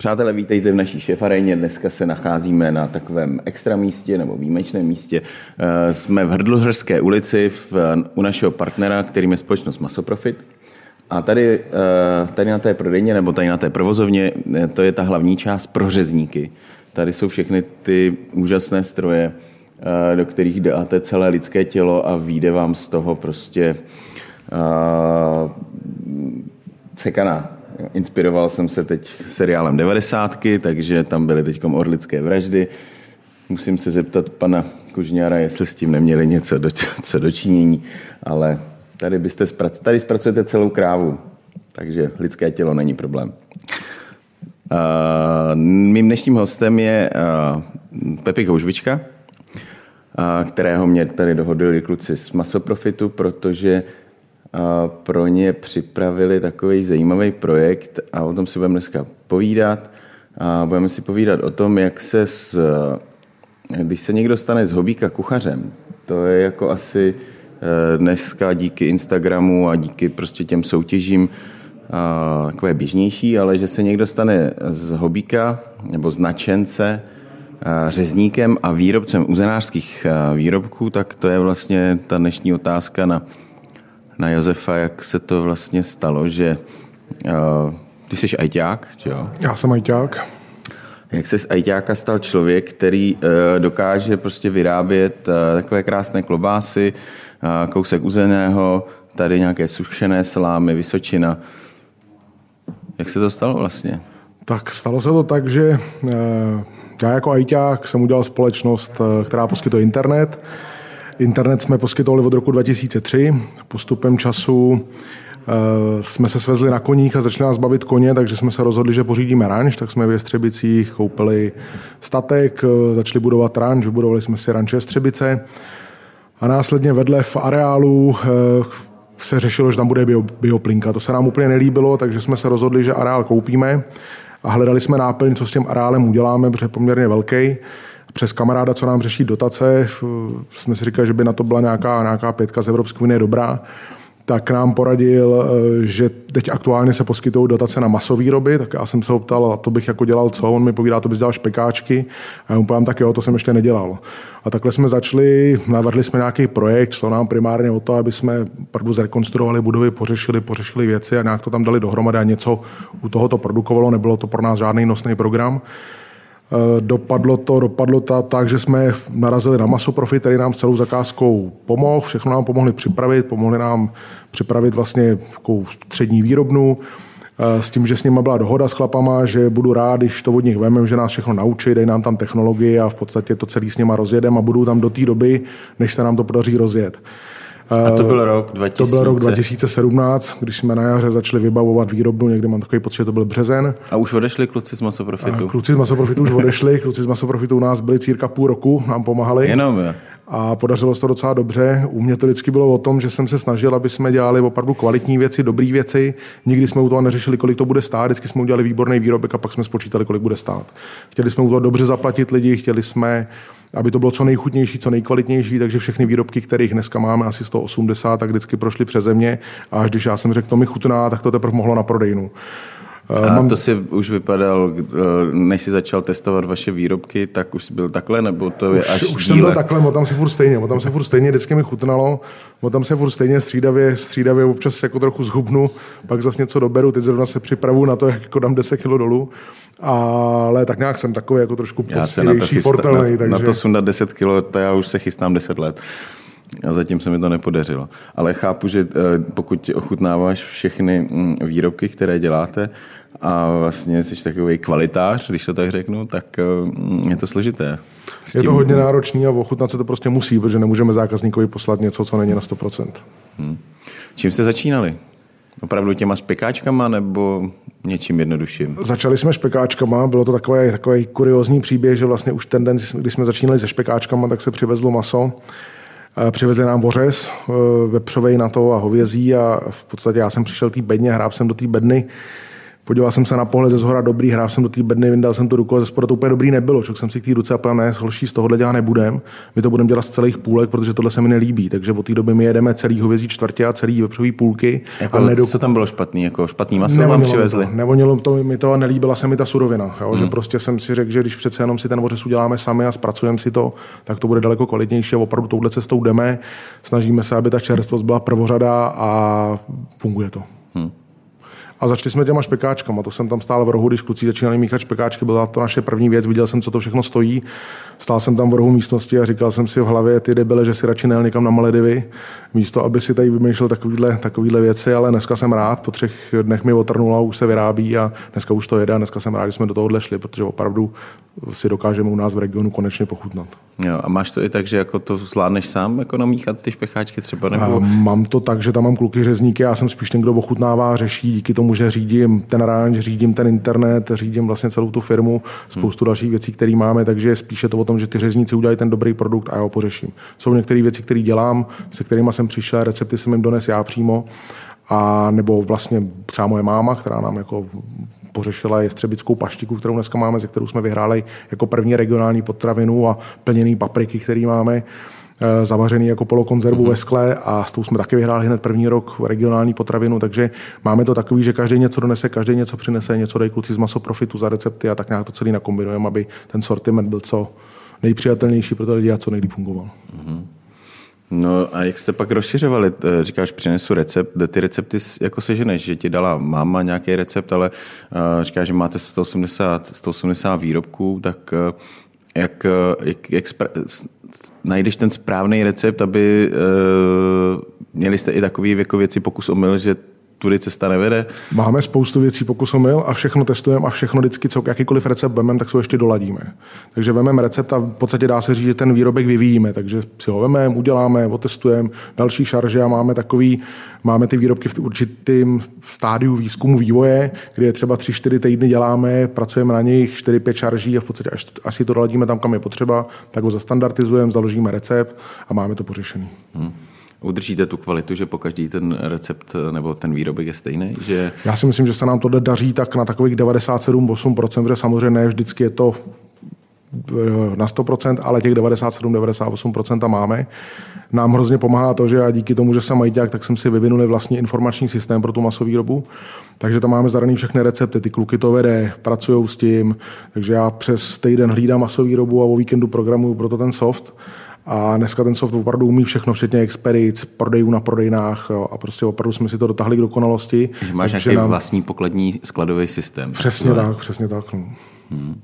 Přátelé, vítejte v naší šefaréně. Dneska se nacházíme na takovém extra místě nebo výjimečném místě. Eh, jsme v Hrdluhřské ulici v, u našeho partnera, kterým je společnost Masoprofit. A tady, eh, tady na té prodejně nebo tady na té provozovně, eh, to je ta hlavní část pro řezníky. Tady jsou všechny ty úžasné stroje, do kterých dáte celé lidské tělo a vyjde vám z toho prostě uh, sekaná Inspiroval jsem se teď seriálem 90, takže tam byly teď orlické vraždy. Musím se zeptat pana Kužňára, jestli s tím neměli něco do, co dočinění, ale tady, byste zprac, tady zpracujete celou krávu, takže lidské tělo není problém. Uh, mým dnešním hostem je uh, Pepik Houžvička, kterého mě tady dohodili kluci z Masoprofitu, protože pro ně připravili takový zajímavý projekt a o tom si budeme dneska povídat. A budeme si povídat o tom, jak se s, když se někdo stane z hobíka kuchařem, to je jako asi eh, dneska díky Instagramu a díky prostě těm soutěžím takové běžnější, ale že se někdo stane z hobíka nebo z nadšence řezníkem a výrobcem uzenářských výrobků, tak to je vlastně ta dnešní otázka na na Josefa, jak se to vlastně stalo, že uh, ty jsi ajťák, že jo? Já jsem ajťák. Jak se z ajťáka stal člověk, který uh, dokáže prostě vyrábět uh, takové krásné klobásy, uh, kousek uzeného, tady nějaké sušené salámy, vysočina. Jak se to stalo vlastně? Tak stalo se to tak, že uh, já jako ajťák jsem udělal společnost, uh, která poskytuje internet. Internet jsme poskytovali od roku 2003. Postupem času eh, jsme se svezli na koních a začali nás bavit koně, takže jsme se rozhodli, že pořídíme ranč, tak jsme v Jestřebicích koupili statek, eh, začali budovat ranč, vybudovali jsme si ranč Jestřebice a následně vedle v areálu eh, se řešilo, že tam bude bio, bioplinka. To se nám úplně nelíbilo, takže jsme se rozhodli, že areál koupíme a hledali jsme náplň, co s tím areálem uděláme, protože je poměrně velký přes kamaráda, co nám řeší dotace, jsme si říkali, že by na to byla nějaká, nějaká pětka z Evropské unie dobrá, tak nám poradil, eh, že teď aktuálně se poskytují dotace na masovýroby, tak já jsem se ho ptal, a to bych jako dělal co? On mi povídá, to bys dělal špekáčky. A já mu povím, tak jo, to jsem ještě nedělal. A takhle jsme začali, navrhli jsme nějaký projekt, šlo nám primárně o to, aby jsme opravdu zrekonstruovali budovy, pořešili, pořešili věci a nějak to tam dali dohromady a něco u tohoto produkovalo, nebylo to pro nás žádný nosný program. Eh, dopadlo to, dopadlo to tak, že jsme narazili na Masoprofi, který nám celou zakázkou pomohl, všechno nám pomohli připravit, pomohli nám připravit vlastně takovou střední výrobnu, eh, s tím, že s nimi byla dohoda s chlapama, že budu rád, když to od nich vemem, že nás všechno naučí, dej nám tam technologii a v podstatě to celý s nima rozjedem a budou tam do té doby, než se nám to podaří rozjet. A to byl rok 2000... To byl rok 2017, když jsme na jaře začali vybavovat výrobnu, někdy mám takový pocit, že to byl březen. A už odešli kluci z Masoprofitu? A kluci z Masoprofitu už odešli, kluci z Masoprofitu u nás byli círka půl roku, nám pomáhali. Jenom je. A podařilo se to docela dobře. U mě to vždycky bylo o tom, že jsem se snažil, aby jsme dělali opravdu kvalitní věci, dobré věci. Nikdy jsme u toho neřešili, kolik to bude stát. Vždycky jsme udělali výborný výrobek a pak jsme spočítali, kolik bude stát. Chtěli jsme u toho dobře zaplatit lidi, chtěli jsme aby to bylo co nejchutnější, co nejkvalitnější, takže všechny výrobky, kterých dneska máme asi 180, tak vždycky prošly přes země a až když já jsem řekl, to mi chutná, tak to teprve mohlo na prodejnu. A Mám... to si už vypadal, eh, než jsi začal testovat vaše výrobky, tak už jsi byl takhle, nebo to je už, až Už díle? jsem byl takhle, tam se furt stejně, tam se furt stejně, vždycky mi chutnalo, tam se furt stejně střídavě, střídavě občas jako trochu zhubnu, pak zase něco doberu, teď zrovna se připravu na to, jak jako dám 10 kg dolů, ale tak nějak jsem takový jako trošku poctivější, portelný. Na, takže... na to sundat 10 kg, to já už se chystám 10 let. A zatím se mi to nepodařilo. Ale chápu, že eh, pokud ochutnáváš všechny mm, výrobky, které děláte, a vlastně jsi takový kvalitář, když to tak řeknu, tak eh, je to složité. S je to hodně náročný a ochutnat se to prostě musí, protože nemůžeme zákazníkovi poslat něco, co není na 100%. Hmm. Čím jste začínali? Opravdu těma špekáčkama nebo něčím jednodušším? Začali jsme špekáčkama, bylo to takový, takový kuriozní příběh, že vlastně už ten den, když jsme začínali se špekáčkama, tak se přivezlo maso. Eh, přivezli nám vořez, eh, vepřovej na to a hovězí a v podstatě já jsem přišel té bedně, hrál jsem do té bedny podíval jsem se na pohled ze zhora dobrý, hrál jsem do té bedny, vyndal jsem tu ruku a ze spodu to úplně dobrý nebylo. Ček jsem si k té ruce a povedal, ne, horší z tohohle dělat nebudem. My to budeme dělat z celých půlek, protože tohle se mi nelíbí. Takže od té doby my jedeme celý hovězí čtvrtě a celý vepřový půlky. Jako, a nedok... Co tam bylo špatný? Jako špatný maso vám přivezli? To, nevonilo to, mi to a nelíbila se mi ta surovina. Jo? Hmm. Že prostě jsem si řekl, že když přece jenom si ten ořez uděláme sami a zpracujeme si to, tak to bude daleko kvalitnější a opravdu touhle cestou jdeme. Snažíme se, aby ta čerstvost byla prvořada a funguje to. Hmm. A začali jsme těma špekáčkama. To jsem tam stál v rohu, když kluci začínali míchat špekáčky. Byla to naše první věc. Viděl jsem, co to všechno stojí. Stál jsem tam v rohu místnosti a říkal jsem si v hlavě, ty debile, že si radši nejel někam na Maledivy, místo, aby si tady vymýšlel takovýhle, takovýhle věci, ale dneska jsem rád. Po třech dnech mi otrnulo, už se vyrábí a dneska už to jede a dneska jsem rád, že jsme do toho šli, protože opravdu si dokážeme u nás v regionu konečně pochutnat. Jo, a máš to i tak, že jako to zvládneš sám jako namíchat ty špecháčky třeba? Nebo... A mám to tak, že tam mám kluky řezníky, já jsem spíš ten, kdo ochutnává, řeší, díky tomu, že řídím ten ranč, řídím ten internet, řídím vlastně celou tu firmu, spoustu hmm. dalších věcí, které máme, takže spíše to o tom, že ty řezníci udělají ten dobrý produkt a já ho pořeším. Jsou některé věci, které dělám, se kterými jsem přišel, recepty jsem jim dones já přímo, a nebo vlastně třeba moje máma, která nám jako pořešila jestřebickou paštiku, kterou dneska máme, ze kterou jsme vyhráli jako první regionální potravinu a plněný papriky, který máme eh, zavařený jako polokonzervu mm-hmm. ve skle a s tou jsme taky vyhráli hned první rok regionální potravinu, takže máme to takový, že každý něco donese, každý něco přinese, něco dají kluci z masoprofitu za recepty a tak nějak to celý nakombinujeme, aby ten sortiment byl co nejpřijatelnější pro ty lidi a co nejlíp fungoval. Mm-hmm. No a jak jste pak rozšiřovali? Eh, říkáš, přinesu recept, ty recepty jako seženeš, že ti dala máma nějaký recept, ale uh, říkáš, že máte 180, 180 výrobků, tak uh, jak, jak, jak spra- najdeš ten správný recept, aby měli jste i takový jako věci pokus omyl, že tudy cesta nevede? Máme spoustu věcí pokus omyl a všechno testujeme a všechno vždycky, co jakýkoliv recept vememe, tak se ho ještě doladíme. Takže vememe recept a v podstatě dá se říct, že ten výrobek vyvíjíme. Takže si ho vememe, uděláme, otestujeme, další šarže a máme takový, máme ty výrobky v určitém stádiu výzkumu vývoje, kdy je třeba 3-4 týdny děláme, pracujeme na nich, 4-5 šarží a v podstatě až, až si to doladíme tam, kam je potřeba, tak ho zastandardizujeme, založíme recept a máme to pořešený. Hmm udržíte tu kvalitu, že po každý ten recept nebo ten výrobek je stejný? Že... Já si myslím, že se nám to daří tak na takových 97-8%, že samozřejmě ne vždycky je to eh, na 100%, ale těch 97-98% máme. Nám hrozně pomáhá to, že a díky tomu, že jsem majďák, tak jsem si vyvinuli vlastní informační systém pro tu masovýrobu. Takže tam máme zadaný všechny recepty, ty kluky to vede, pracují s tím, takže já přes týden hlídám masovýrobu a o víkendu programuju proto ten soft a dneska ten soft opravdu umí všechno, včetně expedic, prodejů na prodejnách jo, a prostě opravdu jsme si to dotáhli k dokonalosti. Takže máš nějaký nám... vlastní pokladní skladový systém. Přesně tak, přesně tak. No. Hmm.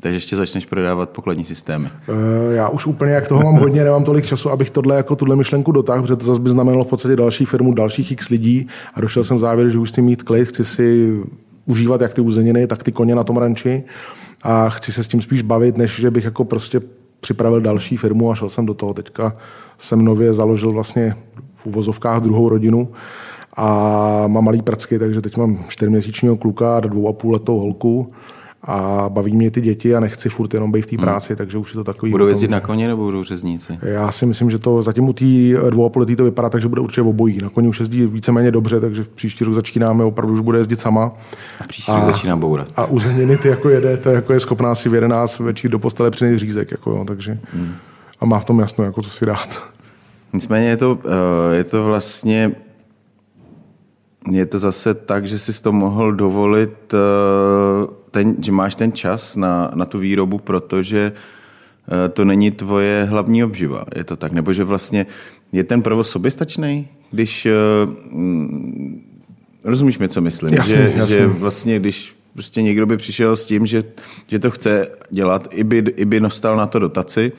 Takže ještě začneš prodávat pokladní systémy. E, já už úplně, jak toho mám hodně, nemám tolik času, abych tohle jako tuhle myšlenku dotáhl, protože to zase by znamenalo v podstatě další firmu, dalších x lidí a došel jsem v závěru, že už chci mít klid, chci si užívat jak ty uzeniny, tak ty koně na tom ranči a chci se s tím spíš bavit, než že bych jako prostě připravil další firmu a šel jsem do toho. Teďka jsem nově založil vlastně v uvozovkách druhou rodinu a mám malý prcky, takže teď mám čtyřměsíčního kluka a dvou a půl letou holku a baví mě ty děti a nechci furt jenom být v té hmm. práci, hmm. takže už je to takový... Budou jezdit na koně nebo budou řezníci? Já si myslím, že to zatím u té dvou a půl to vypadá takže bude určitě obojí. Na koni už jezdí víceméně dobře, takže příští rok začínáme, opravdu už bude jezdit sama. A příští a, rok začíná bourat. A u zeniny ty jako jede, to jako je schopná si v 11 večer do postele přinést řízek, jako jo, takže hmm. a má v tom jasno, jako co si dát. Nicméně je to, eh, je to vlastně je to zase tak, že jsi to mohl dovolit, eh, ten, že máš ten čas na, na tu výrobu, protože eh, to není tvoje hlavní obživa. Je to tak? Nebo že vlastně je ten provoz soběstačný, když... Eh, mm, rozumíš mi, co myslím? Jasně, že, jasně. že vlastně, když prostě někdo by přišel s tím, že, že to chce dělat, i by, i by nostal na to dotaci,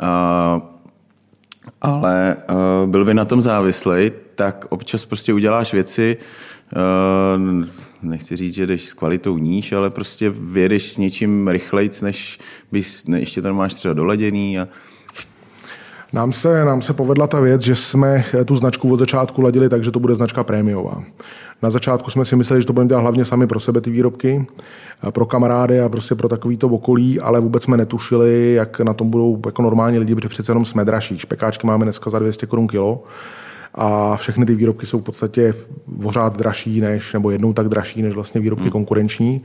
a, ale a, byl by na tom závislý, tak občas prostě uděláš věci, nechci říct, že jdeš s kvalitou níž, ale prostě vědeš s něčím rychlejc, než bys, ne, ještě tam máš třeba doleděný a nám se, nám se povedla ta věc, že jsme tu značku od začátku ladili tak, že to bude značka prémiová. Na začátku jsme si mysleli, že to budeme dělat hlavně sami pro sebe ty výrobky, pro kamarády a prostě pro takový to okolí, ale vůbec jsme netušili, jak na tom budou jako normální lidi, protože přece jenom jsme dražší. Špekáčky máme dneska za 200 korun kilo a všechny ty výrobky jsou v podstatě pořád dražší než, nebo jednou tak dražší než vlastně výrobky hmm. konkurenční.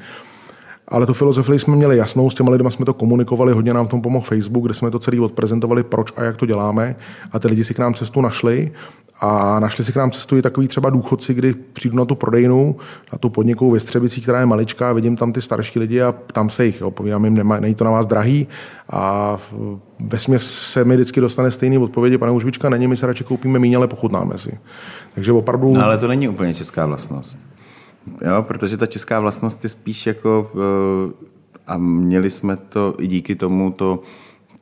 Ale tu filozofii jsme měli jasnou, s těma lidmi jsme to komunikovali, hodně nám v tom pomohl Facebook, kde jsme to celý odprezentovali, proč a jak to děláme. A ty lidi si k nám cestu našli a našli si k nám cestu i takový třeba důchodci, kdy přijdu na tu prodejnu, na tu podnikovou ve Střebicí, která je maličká, vidím tam ty starší lidi a tam se jich. Jo. Povídám jim, nemá, není to na vás drahý. A ve se mi vždycky dostane stejný odpovědi, pane Užvička, není, my se radši koupíme míň, ale pochutnáme si. Takže opravdu... No, ale to není úplně česká vlastnost. Jo, protože ta česká vlastnost je spíš jako, eh, a měli jsme to i díky tomu to,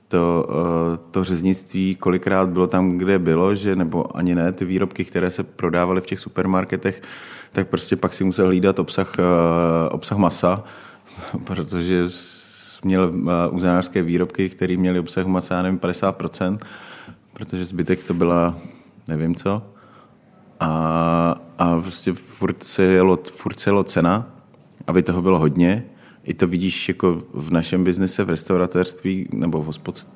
to, eh, to řeznictví kolikrát bylo tam, kde bylo, že nebo ani ne, ty výrobky, které se prodávaly v těch supermarketech, tak prostě pak si musel hlídat obsah, eh, obsah masa, protože měl uzenářské výrobky, které měly obsah masa, já nevím, 50%, protože zbytek to byla nevím co. A, a prostě furt se, jelo, furt se jelo cena, aby toho bylo hodně. I to vidíš jako v našem biznise, v restauratérství nebo v hospod,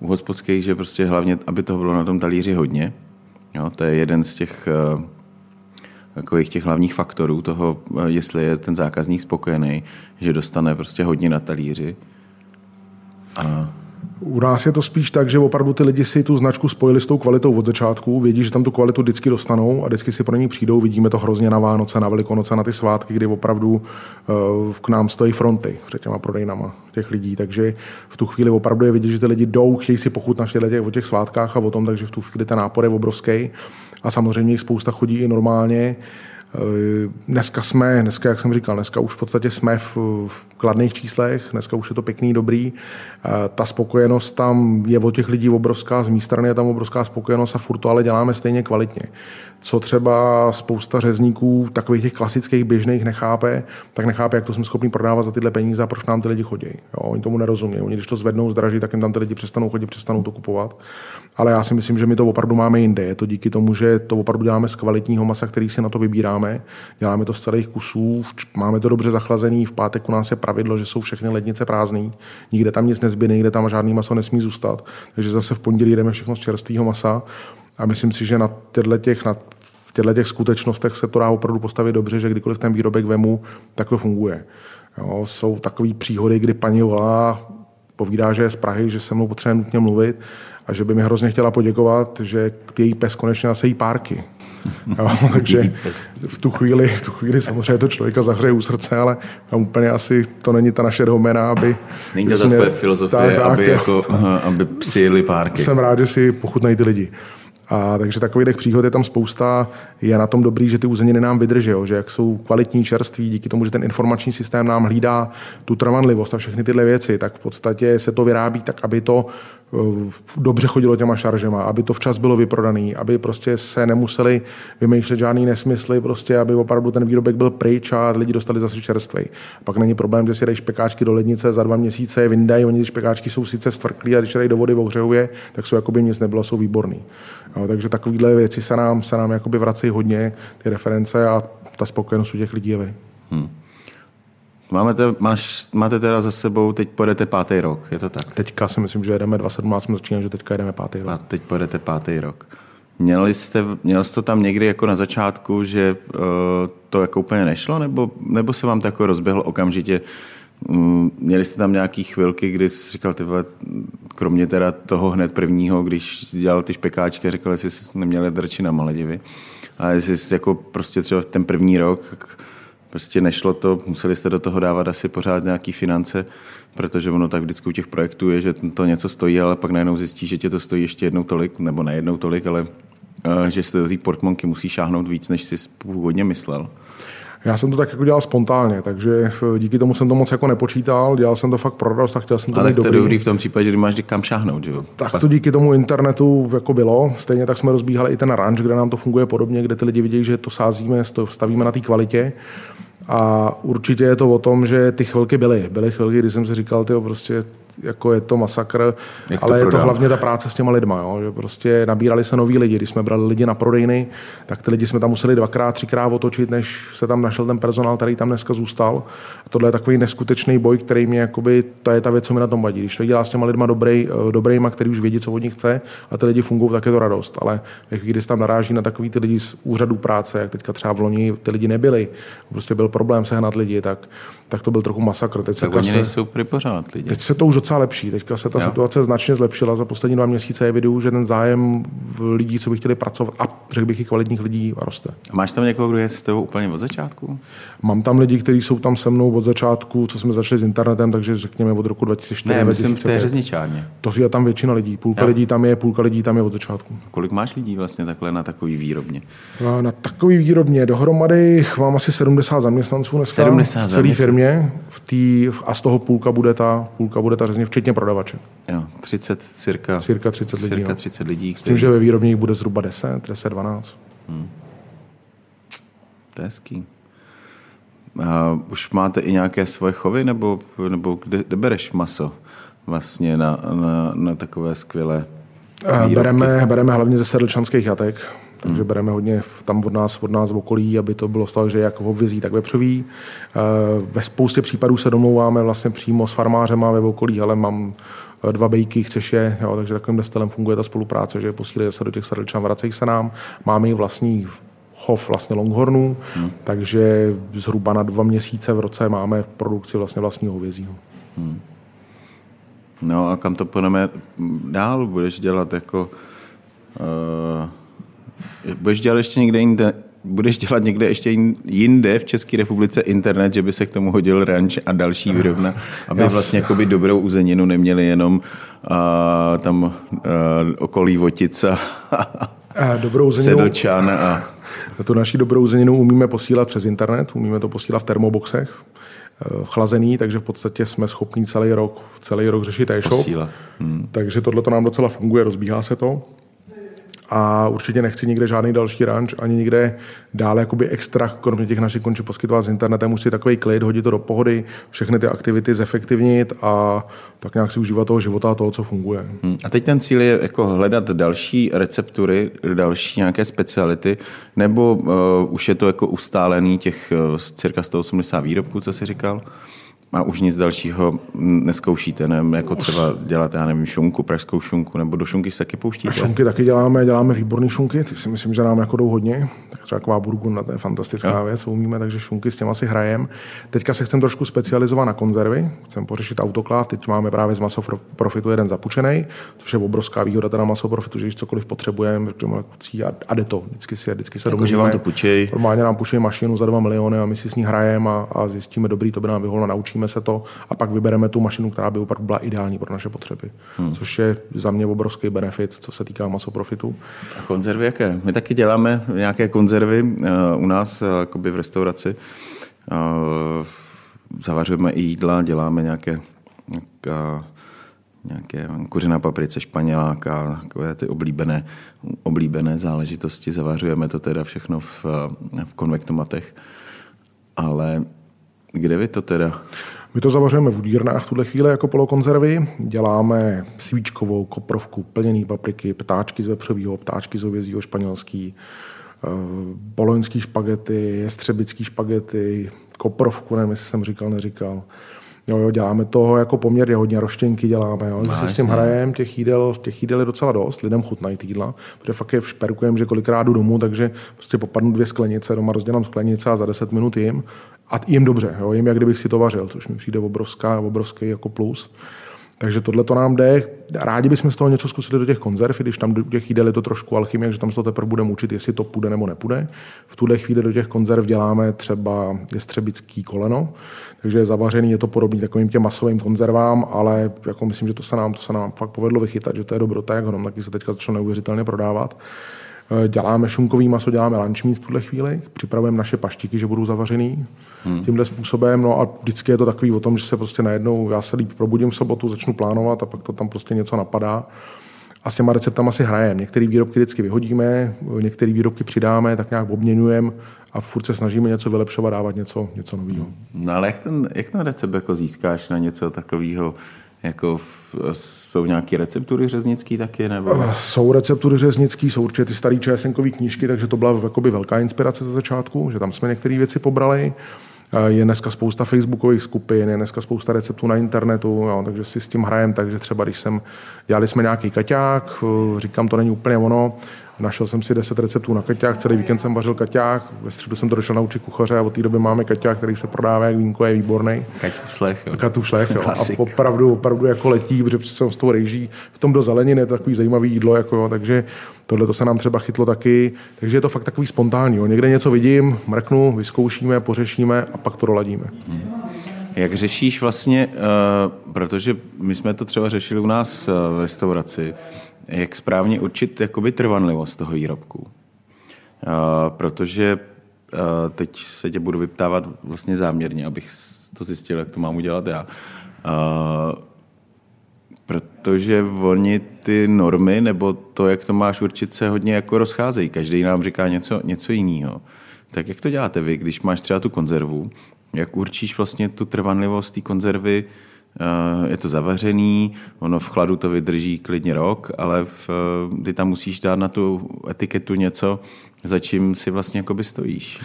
u hospodských, že prostě hlavně, aby toho bylo na tom talíři hodně. Jo, to je jeden z těch uh, takových těch hlavních faktorů toho, uh, jestli je ten zákazník spokojený, že dostane prostě hodně na talíři. A u nás je to spíš tak, že opravdu ty lidi si tu značku spojili s tou kvalitou od začátku, vědí, že tam tu kvalitu vždycky dostanou a vždycky si pro ní přijdou. Vidíme to hrozně na Vánoce, na Velikonoce, na ty svátky, kdy opravdu uh, k nám stojí fronty před těma prodejnama těch lidí. Takže v tu chvíli opravdu je vidět, že ty lidi jdou, chtějí si pochutnat těch, o těch svátkách a o tom, takže v tu chvíli ten nápor je obrovský. A samozřejmě jich spousta chodí i normálně. Eh, dneska jsme, dneska, jak jsem říkal, dneska už v podstatě jsme v, v kladných číslech, dneska už je to pěkný, dobrý. Eh, ta spokojenost tam je od těch lidí obrovská, z mé strany je tam obrovská spokojenost a furt to ale děláme stejně kvalitně co třeba spousta řezníků, takových těch klasických běžných nechápe, tak nechápe, jak to jsme schopni prodávat za tyhle peníze a proč nám ty lidi chodí. Jo, oni tomu nerozumí. Oni, když to zvednou, zdraží, tak jim tam ty lidi přestanou chodit, přestanou to kupovat. Ale já si myslím, že my to opravdu máme jinde. Je to díky tomu, že to opravdu děláme z kvalitního masa, který si na to vybíráme. Děláme to z celých kusů, máme to dobře zachlazený. V pátek u nás je pravidlo, že jsou všechny lednice prázdné. Nikde tam nic nezbyde, nikde tam žádný maso nesmí zůstat. Takže zase v pondělí jdeme všechno z čerstvého masa. A myslím si, že na těchto těch, na těchto těch skutečnostech se to dá opravdu postavit dobře, že kdykoliv ten výrobek vemu, tak to funguje. Jo, jsou takové příhody, kdy paní volá, povídá, že je z Prahy, že se mnou potřebuje nutně mluvit a že by mi hrozně chtěla poděkovat, že její pes konečně nasejí párky. Jo, takže v tu, chvíli, v tu chvíli samozřejmě to člověka zahřeje u srdce, ale tam úplně asi to není ta naše domena, aby... Není to ta tvoje filozofie, tak, aby, jako, aby psi jeli párky. Jsem rád, že si pochutnají ty lidi. A takže takových příhod je tam spousta. Je na tom dobrý, že ty uzeniny nám vydrží, že jak jsou kvalitní čerství, díky tomu, že ten informační systém nám hlídá tu trvanlivost a všechny tyhle věci, tak v podstatě se to vyrábí tak, aby to dobře chodilo těma šaržema, aby to včas bylo vyprodaný, aby prostě se nemuseli vymýšlet žádný nesmysly, prostě, aby opravdu ten výrobek byl pryč a lidi dostali zase čerstvý. Pak není problém, že si dají špekáčky do lednice, za dva měsíce je vyndají, oni ty špekáčky jsou sice stvrklí a když dají do vody ohřejuje, tak jsou jako by nic nebylo, jsou výborný. No, takže takovéhle věci se nám, se nám jakoby vracejí hodně, ty reference a ta spokojenost u těch lidí je. Hmm. Máme te, máš, máte teda za sebou, teď pojedete pátý rok, je to tak? Teďka si myslím, že jedeme 2017, jsme začínali, že teďka jedeme pátý rok. A teď pojedete pátý rok. Měli jste, měl jste to tam někdy jako na začátku, že uh, to jako úplně nešlo, nebo, nebo se vám to jako rozběhlo okamžitě? Um, měli jste tam nějaký chvilky, kdy jsi říkal, ty vole, kromě teda toho hned prvního, když dělal ty špekáčky, říkal, jestli jsi neměl drči na Maledivy. A jestli jsi jako prostě třeba ten první rok, Prostě nešlo to, museli jste do toho dávat asi pořád nějaký finance, protože ono tak vždycky u těch projektů je, že to něco stojí, ale pak najednou zjistí, že tě to stojí ještě jednou tolik, nebo ne jednou tolik, ale uh, že se do té portmonky musí šáhnout víc, než si původně myslel. Já jsem to tak jako dělal spontánně, takže díky tomu jsem to moc jako nepočítal, dělal jsem to fakt pro radost a chtěl jsem to Ale tak to je dobrý v tom případě, že máš kam šáhnout, že jo? Tak to díky tomu internetu jako bylo. Stejně tak jsme rozbíhali i ten ranč, kde nám to funguje podobně, kde ty lidi vidějí, že to sázíme, stavíme na té kvalitě A určitě je to o tom, že ty chvilky byly. Byly chvilky, kdy jsem si říkal, tyjo, prostě jako je to masakr, Jak ale to je to hlavně ta práce s těma lidma, jo? že prostě nabírali se noví lidi. Když jsme brali lidi na prodejny, tak ty lidi jsme tam museli dvakrát, třikrát otočit, než se tam našel ten personál, který tam dneska zůstal. A tohle je takový neskutečný boj, který mě, jakoby, to je ta věc, co mi na tom vadí. Když to dělá s těma lidma dobrý, eh, dobrýma, který už vědí, co od nich chce, a ty lidi fungují, tak je to radost. Ale když tam naráží na takový ty lidi z úřadu práce, jak teďka třeba v loni ty lidi nebyli, prostě byl problém sehnat lidi, tak, tak to byl trochu masakr. Teď tak se oni nejsou pořád lidi. Teď se to už docela lepší. Teďka se ta jo. situace značně zlepšila. Za poslední dva měsíce je vidu, že ten zájem lidí, co by chtěli pracovat, a řekl bych i kvalitních lidí, roste. A máš tam někoho, kdo je s tebou úplně od začátku? Mám tam lidi, kteří jsou tam se mnou od začátku, co jsme začali s internetem, takže řekněme od roku 2004. Ne, myslím v té řezničárně. To je tam většina lidí. Půlka jo. lidí tam je, půlka lidí tam je od začátku. Kolik máš lidí vlastně takhle na takový výrobně? Na, takový výrobně dohromady mám asi 70 zaměstnanců dneska 70 v celé firmě v tý, a z toho půlka bude ta, půlka bude ta řezně, včetně prodavače. Jo, 30 cirka, cirka 30 lidí. Cirka 30 lidí který... S tím, že ve výrobních bude zhruba 10, 10, 12. Hmm. To je hezký. A už máte i nějaké svoje chovy, nebo, nebo kde, kde bereš maso vlastně na, na, na takové skvělé výrobky? Bereme, bereme hlavně ze sedlčanských jatek, takže hmm. bereme hodně tam od nás, od nás v okolí, aby to bylo z že jak hovězí, tak vepřový. Ve spoustě případů se domlouváme vlastně přímo s farmářem ve okolí, ale mám dva bejky, chceš je, jo, takže takovým stylem funguje ta spolupráce, že posílají se do těch sedlčan, vracejí se nám, máme i vlastní chov vlastně longhornů, hmm. takže zhruba na dva měsíce v roce máme v produkci vlastně vlastního hovězího. Hmm. No a kam to půjdeme dál? Budeš dělat jako... Uh, budeš dělat ještě někde jinde, budeš dělat někde ještě jinde v České republice internet, že by se k tomu hodil ranč a další výrobna, aby Jas. vlastně jakoby dobrou uzeninu neměli jenom uh, tam uh, okolí Votica a dobrou uzeninu. Sedlčan a tu naši dobrou zeninu umíme posílat přes internet, umíme to posílat v termoboxech, eh, chlazený, takže v podstatě jsme schopni celý rok, celý rok řešit e-shop. Hmm. Takže tohle to nám docela funguje, rozbíhá se to a určitě nechci nikde žádný další ranč, ani nikde dále jakoby extra, kromě těch našich končí poskytovat s internetem, musí takový klid, hodit to do pohody, všechny ty aktivity zefektivnit a tak nějak si užívat toho života a toho, co funguje. Hmm. A teď ten cíl je jako hledat další receptury, další nějaké speciality, nebo uh, už je to jako ustálený těch uh, cirka 180 výrobků, co jsi říkal? A už nic dalšího neskoušíte, ne? Jako třeba dělat, já nevím, šunku, pražskou šunku, nebo do šunky se taky pouštíte? Šunky taky děláme, děláme výborné šunky, ty si myslím, že nám jako jdou hodně. Tak třeba taková burgunda, to je fantastická ja. věc, umíme, takže šunky s těma si hrajem. Teďka se chcem trošku specializovat na konzervy, chcem pořešit autokláv, teď máme právě z maso profitu jeden zapučený, což je obrovská výhoda teda maso profitu, že když cokoliv potřebujeme, řekněme, a, a jde to, vždycky si, vždycky se jako, vám to pučej. Normálně nám mašinu za 2 miliony a my si s ní hrajeme a, a zjistíme, dobrý, to by nám vyhovlo, naučíme naučíme se to a pak vybereme tu mašinu, která by opravdu byla ideální pro naše potřeby. Hmm. Což je za mě obrovský benefit, co se týká masoprofitu. A konzervy jaké? My taky děláme nějaké konzervy uh, u nás uh, v restauraci. Uh, zavařujeme i jídla, děláme nějaké, nějaká, nějaké kuřená paprice, španěláka, takové ty oblíbené, oblíbené záležitosti. Zavařujeme to teda všechno v, v konvektomatech. Ale kde vy to teda? My to zavařujeme v udírnách v tuhle chvíli jako polokonzervy. Děláme svíčkovou, koprovku, plněný papriky, ptáčky z vepřového, ptáčky z ovězího španělský, eh, boloňský špagety, jestřebický špagety, koprovku, nevím, jestli jsem říkal, neříkal. Jo, jo, děláme toho jako poměrně hodně, roštěnky děláme, jo, že se s tím hrajem, těch jídel, těch jídel je docela dost, lidem chutnají jídla, protože fakt je šperkujem, že kolikrát jdu domů, takže prostě popadnu dvě sklenice, doma rozdělám sklenice a za 10 minut jim a jim dobře, jo, jim jak kdybych si to vařil, což mi přijde obrovská, obrovský jako plus. Takže tohle to nám jde. Rádi bychom z toho něco zkusili do těch konzerv, když tam do těch jídel je to trošku alchymie, že tam se to teprve budeme učit, jestli to půjde nebo nepůjde. V tuhle chvíli do těch konzerv děláme třeba jestřebický koleno, takže je zavařený, je to podobný takovým těm masovým konzervám, ale jako myslím, že to se nám, to se nám fakt povedlo vychytat, že to je dobrota, jak hrom, taky se teďka začalo neuvěřitelně prodávat. Eh, děláme šunkový maso, děláme lunch meat v tuhle chvíli, připravujeme naše paštiky, že budou zavařený hmm. tímhle způsobem. No a vždycky je to takový o tom, že se prostě najednou, já se líp probudím v sobotu, začnu plánovat a pak to tam prostě něco napadá. A s těma receptama si hrajeme. Některé výrobky vždycky vyhodíme, některé výrobky přidáme, tak nějak obměňujeme a furt se snažíme něco vylepšovat, dávat něco, něco nového. No ale jak ten, jak ten recept jako získáš na něco takového? Jako v, jsou nějaké receptury řeznické taky? Nebo? Jsou receptury řeznické, jsou určitě ty staré ČSNkové knížky, takže to byla jakoby velká inspirace ze začátku, že tam jsme některé věci pobrali. Je dneska spousta facebookových skupin, je dneska spousta receptů na internetu, jo, takže si s tím hrajem, takže třeba když jsem, dělali jsme nějaký kaťák, říkám, to není úplně ono, Našel jsem si 10 receptů na kaťák, celý víkend jsem vařil kaťák, ve středu jsem to došel naučit kuchaře a od té doby máme kaťák, který se prodává jak vínko, je výborný. Katušlech, jo. Katušlech, jo. A opravdu, opravdu jako letí, protože jsem z toho rejží v tom do zeleniny, je to takový zajímavý jídlo, jako, jo, takže tohle to se nám třeba chytlo taky, takže je to fakt takový spontánní. Jo. Někde něco vidím, mrknu, vyzkoušíme, pořešíme a pak to doladíme. Hmm. Jak řešíš vlastně, uh, protože my jsme to třeba řešili u nás uh, v restauraci, jak správně určit jakoby trvanlivost toho výrobku. Uh, protože uh, teď se tě budu vyptávat vlastně záměrně, abych to zjistil, jak to mám udělat já. Uh, protože oni ty normy, nebo to, jak to máš určit, se hodně jako rozcházejí. Každý nám říká něco, něco jiného. Tak jak to děláte vy, když máš třeba tu konzervu, jak určíš vlastně tu trvanlivost té konzervy, Eh, je to zavařený, ono v chladu to vydrží klidně rok, ale v, eh, ty tam musíš dát na tu etiketu něco, za čím si vlastně jakoby stojíš.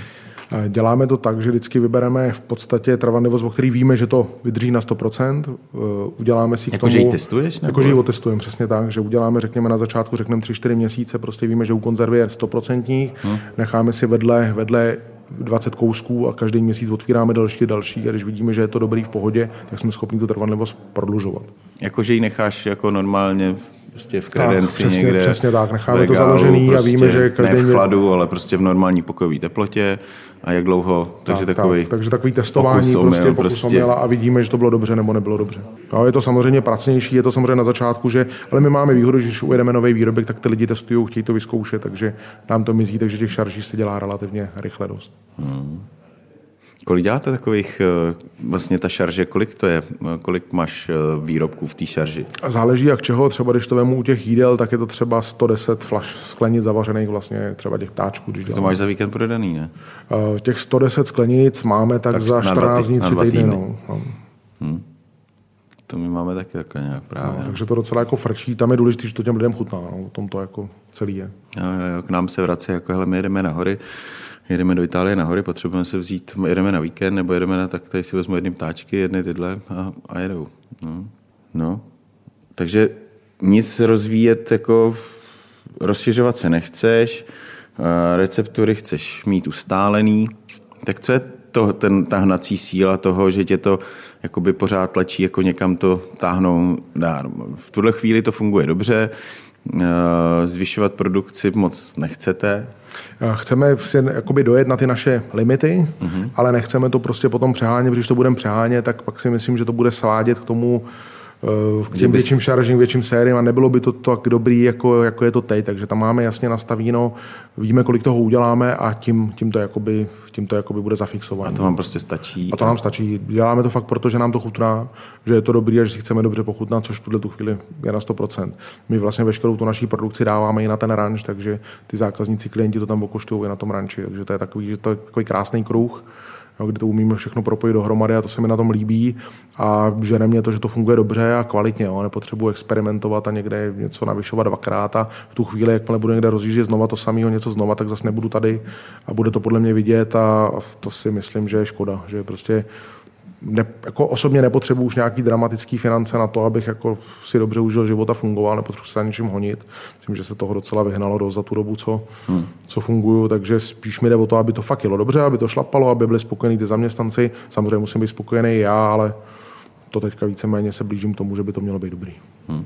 Eh, děláme to tak, že vždycky vybereme v podstatě trvanlivost, o který víme, že to vydrží na 100%. Uděláme si k jako, tomu... Že ji testuješ? Nebo? Jako, že ji otestujeme, přesně tak. Že uděláme, řekněme na začátku, řekneme 3-4 měsíce, prostě víme, že u konzervy je 100%. Hmm. Necháme si vedle, vedle 20 kousků a každý měsíc otvíráme další další a když vidíme, že je to dobrý v pohodě, tak jsme schopni tu trvanlivost prodlužovat. Jako, že ji necháš jako normálně prostě v kredenci tak, přesně, někde. Přesně tak, necháme regálu, to založený prostě a víme, že každý... Ne v chladu, ale prostě v normální pokojové teplotě a jak dlouho, takže tak, takový... Tak, takže takový testování, pokus omyl, prostě, pokus prostě. a vidíme, že to bylo dobře nebo nebylo dobře. No, je to samozřejmě pracnější, je to samozřejmě na začátku, že, ale my máme výhodu, že když ujedeme nový výrobek, tak ty lidi testují, chtějí to vyzkoušet, takže nám to mizí, takže těch šarží se dělá relativně rychle dost. Hmm. Kolik děláte takových, eh, vlastně ta šarže, kolik to je? Kolik máš eh, výrobků v té šarži? Záleží jak čeho, třeba když to vemu u těch jídel, tak je to třeba 110 flaš sklenic zavařených vlastně třeba těch ptáčků. Když to máš za víkend prodaný, ne? Uh, těch 110 sklenic máme tak, tak za 14 dní, 3 týdny. No. Hmm. To my máme taky takhle nějak právě. No, takže to docela jako frčí, tam je důležité, že to těm lidem chutná, no. o tom to jako celý je. Jo, jo, jo, k nám se vrací, jako hele, my jedeme na hory, jedeme do Itálie na hory, potřebujeme se vzít, jedeme na víkend, nebo jedeme na, tak tady si vezmu jedny ptáčky, jedny tyhle a, a jedou. No. no. Takže nic rozvíjet, jako rozšiřovat se nechceš, receptury chceš mít ustálený, tak co je to, ten, ta hnací síla toho, že tě to jakoby pořád tlačí, jako někam to táhnou dál. V tuhle chvíli to funguje dobře, zvyšovat produkci moc nechcete, Chceme si jakoby dojet na ty naše limity, mm-hmm. ale nechceme to prostě potom přehánět, protože to budeme přehánět, tak pak si myslím, že to bude svádět k tomu, Eh, k těm větším šaržím, větším sériím a nebylo by to tak dobrý, jako, jako je to teď. Takže tam máme jasně nastavíno, víme, kolik toho uděláme a tím, tím, to, jakoby, tím to jakoby bude zafixované. A to vám prostě stačí. A to nám stačí. Děláme to fakt proto, že nám to chutná, že je to dobrý a že si chceme dobře pochutnat, což v tuhle tu chvíli je na 100%. My vlastně veškerou tu naší produkci dáváme i na ten ranč, takže ty zákazníci, klienti to tam okoštují na tom ranči. Takže to je takový, že to je takový krásný kruh jo, kdy to umíme všechno propojit dohromady a to se mi na tom líbí a žene mě to, že to funguje dobře a kvalitně. Jo. Nepotřebuji experimentovat a někde něco navyšovat dvakrát a v tu chvíli, jakmile budu někde rozjíždět znova to samého něco znova, tak zase nebudu tady a bude to podle mě vidět a to si myslím, že je škoda, že prostě ne, jako osobně nepotřebuji už nějaký dramatický finance na to, abych jako si dobře užil život a fungoval, nepotřebuji se ničím honit. Myslím, že se toho docela vyhnalo do za tu dobu, co, hmm. co funguju, takže spíš mi jde o to, aby to fakt jelo dobře, aby to šlapalo, aby byli spokojení ty zaměstnanci. Samozřejmě musím být spokojený já, ale to teďka víceméně se blížím k tomu, že by to mělo být dobrý. Hmm.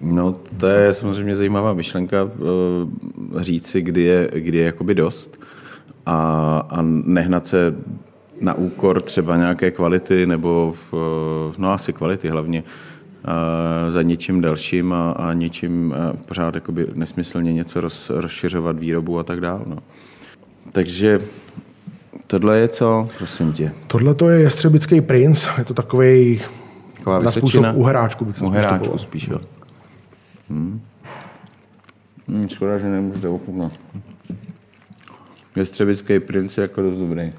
No, to je samozřejmě zajímavá myšlenka eh, říci, kdy je, kdy je jakoby dost a, a nehnat se na úkor třeba nějaké kvality, nebo v, no asi kvality hlavně, za něčím dalším a, a něčím a pořád jakoby nesmyslně něco roz, rozšiřovat výrobu a tak dále. No. Takže tohle je co, prosím tě? Tohle to je Jestřebický princ, je to takový na způsob uheráčku bych uheráčku spíš, jo. Hmm. Hmm, škoda, že nemůžete ochutnat. Jestřebický princ je jako dost dobrý.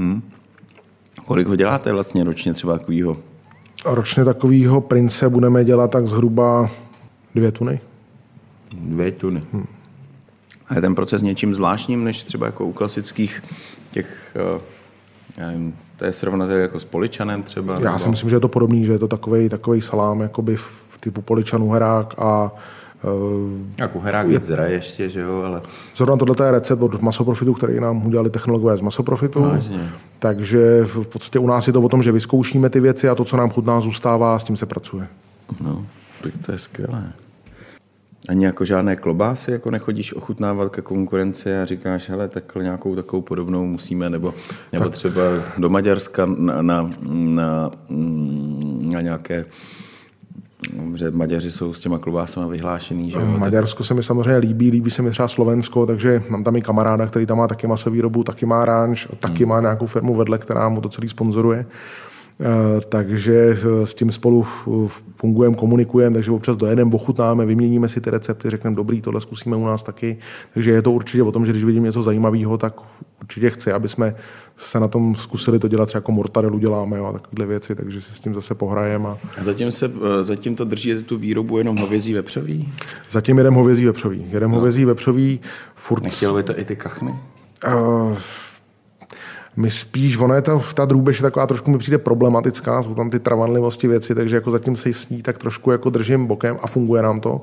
Hm? Kolik ho děláte vlastně ročně třeba takovýho? Ročně takového prince budeme dělat tak zhruba dvě tuny. Dvě tuny. Hmm. A je ten proces něčím zvláštním, než třeba jako u klasických těch, eh, já nevím, to je srovnatelné jako s poličanem třeba? Já nebo... si myslím, že je to podobný, že je to takový takový salám jakoby v typu poličanů herák a jako herák je, zra ještě, že jo, ale... Zrovna tohle je recept od Masoprofitu, který nám udělali technologové z Masoprofitu. Vážně. Takže v podstatě u nás je to o tom, že vyzkoušíme ty věci a to, co nám chutná, zůstává a s tím se pracuje. No, tak to je skvělé. Ani jako žádné klobásy, jako nechodíš ochutnávat ke konkurenci a říkáš, hele, takhle nějakou takovou podobnou musíme, nebo, nebo tak. třeba do Maďarska na, na, na, na nějaké že Maďaři jsou s těma klobásama vyhlášený. Že jo? Maďarsko se mi samozřejmě líbí, líbí se mi třeba Slovensko, takže mám tam i kamaráda, který tam má taky masový výrobu, taky má ranč, taky hmm. má nějakou firmu vedle, která mu to celý sponzoruje. Eh, takže eh, s tím spolu fungujeme, komunikujeme, takže občas dojedeme, ochutnáme, vyměníme si ty recepty, řekneme, dobrý, tohle zkusíme u nás taky. Takže je to určitě o tom, že když vidím něco zajímavého, tak určitě chci, aby jsme se na tom zkusili to dělat, třeba jako mortadelu děláme jo, a takovéhle věci, takže si s tím zase pohrajeme. A... a zatím, se, eh, zatím to držíte tu výrobu jenom hovězí vepřový? Zatím jedem hovězí vepřový. Jedem no. hovězí vepřový. Furt... Nechtěl by to i ty kachny? Uh, my spíš, ono je ta, ta drůbež je taková trošku mi přijde problematická, jsou tam ty travanlivosti věci, takže jako zatím se s ní tak trošku jako držím bokem a funguje nám to.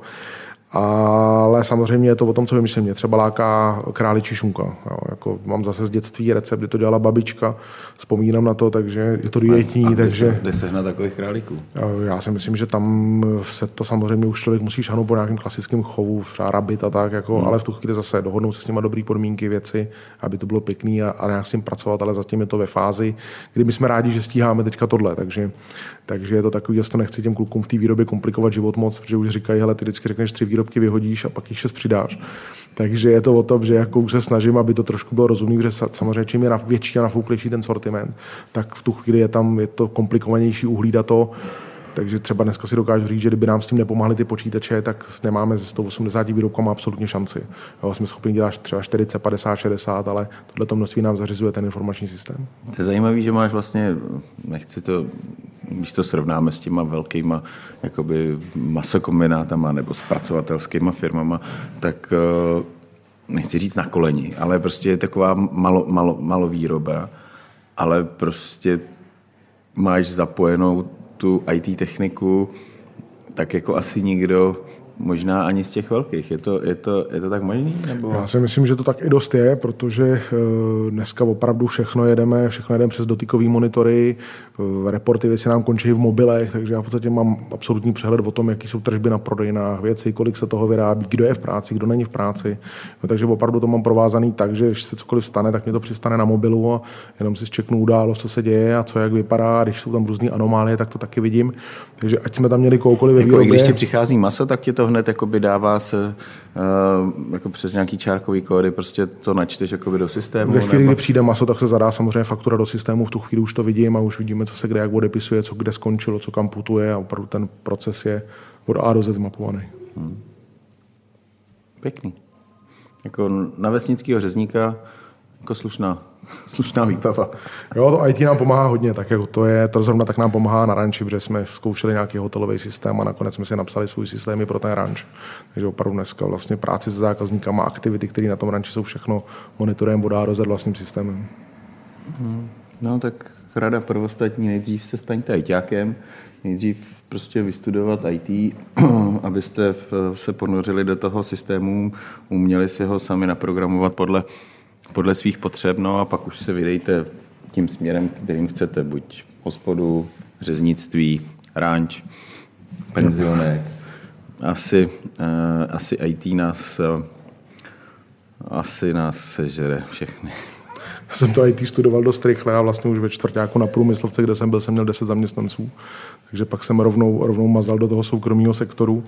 Ale samozřejmě je to o tom, co vymyslím. Mě třeba láká králičí šunka. Jo. Jako mám zase z dětství recept, kdy to dělala babička. Vzpomínám na to, takže je to dietní. A, a takže... Jde se, na takových králíků? Já si myslím, že tam se to samozřejmě už člověk musí šahnout po nějakým klasickým chovu, třeba rabit a tak, jako, hmm. ale v tu chvíli zase dohodnout se s nimi dobrý podmínky, věci, aby to bylo pěkný a, a nějak s tím pracovat, ale zatím je to ve fázi, kdy my jsme rádi, že stíháme teďka tohle. Takže, takže je to takový, že to nechci těm klukům v té výrobě komplikovat život moc, protože už říkají, hele, ty vždycky řekneš tři výrobky vyhodíš a pak jich šest přidáš. Takže je to o tom, že jako už se snažím, aby to trošku bylo rozumný, že samozřejmě čím je větší a nafouklejší ten sortiment, tak v tu chvíli je tam je to komplikovanější uhlídat to. Takže třeba dneska si dokážu říct, že kdyby nám s tím nepomohly ty počítače, tak nemáme ze 180 výrobkama absolutně šanci. Jo, jsme schopni dělat třeba 40, 50, 60, ale tohle množství nám zařizuje ten informační systém. To je zajímavé, že máš vlastně, nechci to když to srovnáme s těma velkýma jakoby masokombinátama nebo zpracovatelskýma firmama, tak eh, nechci říct na koleni, ale prostě je taková malo, malo, malo výroba, ale prostě máš zapojenou tu IT techniku tak jako asi nikdo možná ani z těch velkých. Je to, je to, je to tak možný? Nebo? Já si myslím, že to tak i dost je, protože eh, dneska opravdu všechno jedeme, všechno jedeme přes dotykové monitory, eh, reporty věci nám končí v mobilech, takže já v podstatě mám absolutní přehled o tom, jaký jsou tržby na prodejnách, věci, kolik se toho vyrábí, kdo je v práci, kdo není v práci. No, takže opravdu to mám provázaný tak, že když se cokoliv stane, tak mi to přistane na mobilu a jenom si zčeknu událost, co se děje a co jak vypadá. Když jsou tam různé anomálie, tak to taky vidím. Takže ať jsme tam měli koukoliv ve jako, Když ti přichází maso, tak ti to hned jakoby dává se uh, jako přes nějaký čárkový kódy, prostě to načteš jakoby do systému. Ve chvíli, nebo... kdy přijde maso, tak se zadá samozřejmě faktura do systému, v tu chvíli už to vidím a už vidíme, co se kde jak odepisuje, co kde skončilo, co kam putuje a opravdu ten proces je od A do Z zmapovaný. Hmm. Pěkný. Jako na vesnického řezníka jako slušná, slušná výbava. Jo, to IT nám pomáhá hodně, tak jako to je, to zrovna tak nám pomáhá na ranči, protože jsme zkoušeli nějaký hotelový systém a nakonec jsme si napsali svůj systém i pro ten ranč. Takže opravdu dneska vlastně práci se zákazníkama, aktivity, které na tom ranči jsou všechno monitorem voda a vlastním systémem. Hmm. No tak rada prvostatní, nejdřív se staňte ITákem, nejdřív prostě vystudovat IT, abyste se ponořili do toho systému, uměli si ho sami naprogramovat podle podle svých potřeb, no a pak už se vydejte tím směrem, kterým chcete, buď hospodu, řeznictví, ranč, penzionek. Asi, uh, asi IT nás uh, asi nás sežere všechny. Já jsem to IT studoval dost rychle a vlastně už ve čtvrtáku na průmyslovce, kde jsem byl, jsem měl 10 zaměstnanců. Takže pak jsem rovnou, rovnou mazal do toho soukromého sektoru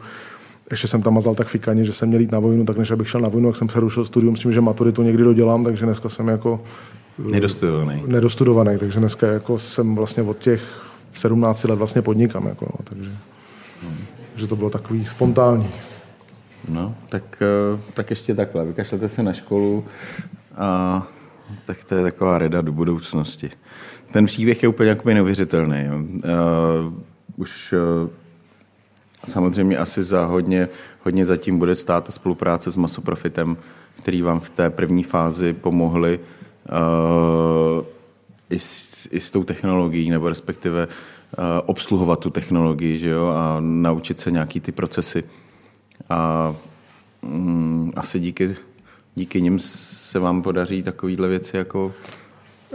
ještě jsem tam mazal tak fikaně, že jsem měl jít na vojnu, tak než abych šel na vojnu, tak jsem přerušil studium s tím, že maturitu někdy dodělám, takže dneska jsem jako eh, nedostudovaný. nedostudovaný takže dneska jako jsem vlastně od těch 17 let vlastně podnikám, jako, no, takže hmm. že to bylo takový spontánní. No, tak, eh, tak ještě takhle, vykašlete se na školu a tak to je taková reda do budoucnosti. Ten příběh je úplně jakoby neuvěřitelný. Jo. Uh, už uh, samozřejmě asi za hodně, hodně zatím bude stát spolupráce s Masoprofitem, který vám v té první fázi pomohli uh, i, s, i s tou technologií, nebo respektive uh, obsluhovat tu technologii, že jo, a naučit se nějaký ty procesy. A um, asi díky, díky nim se vám podaří takovéhle věci jako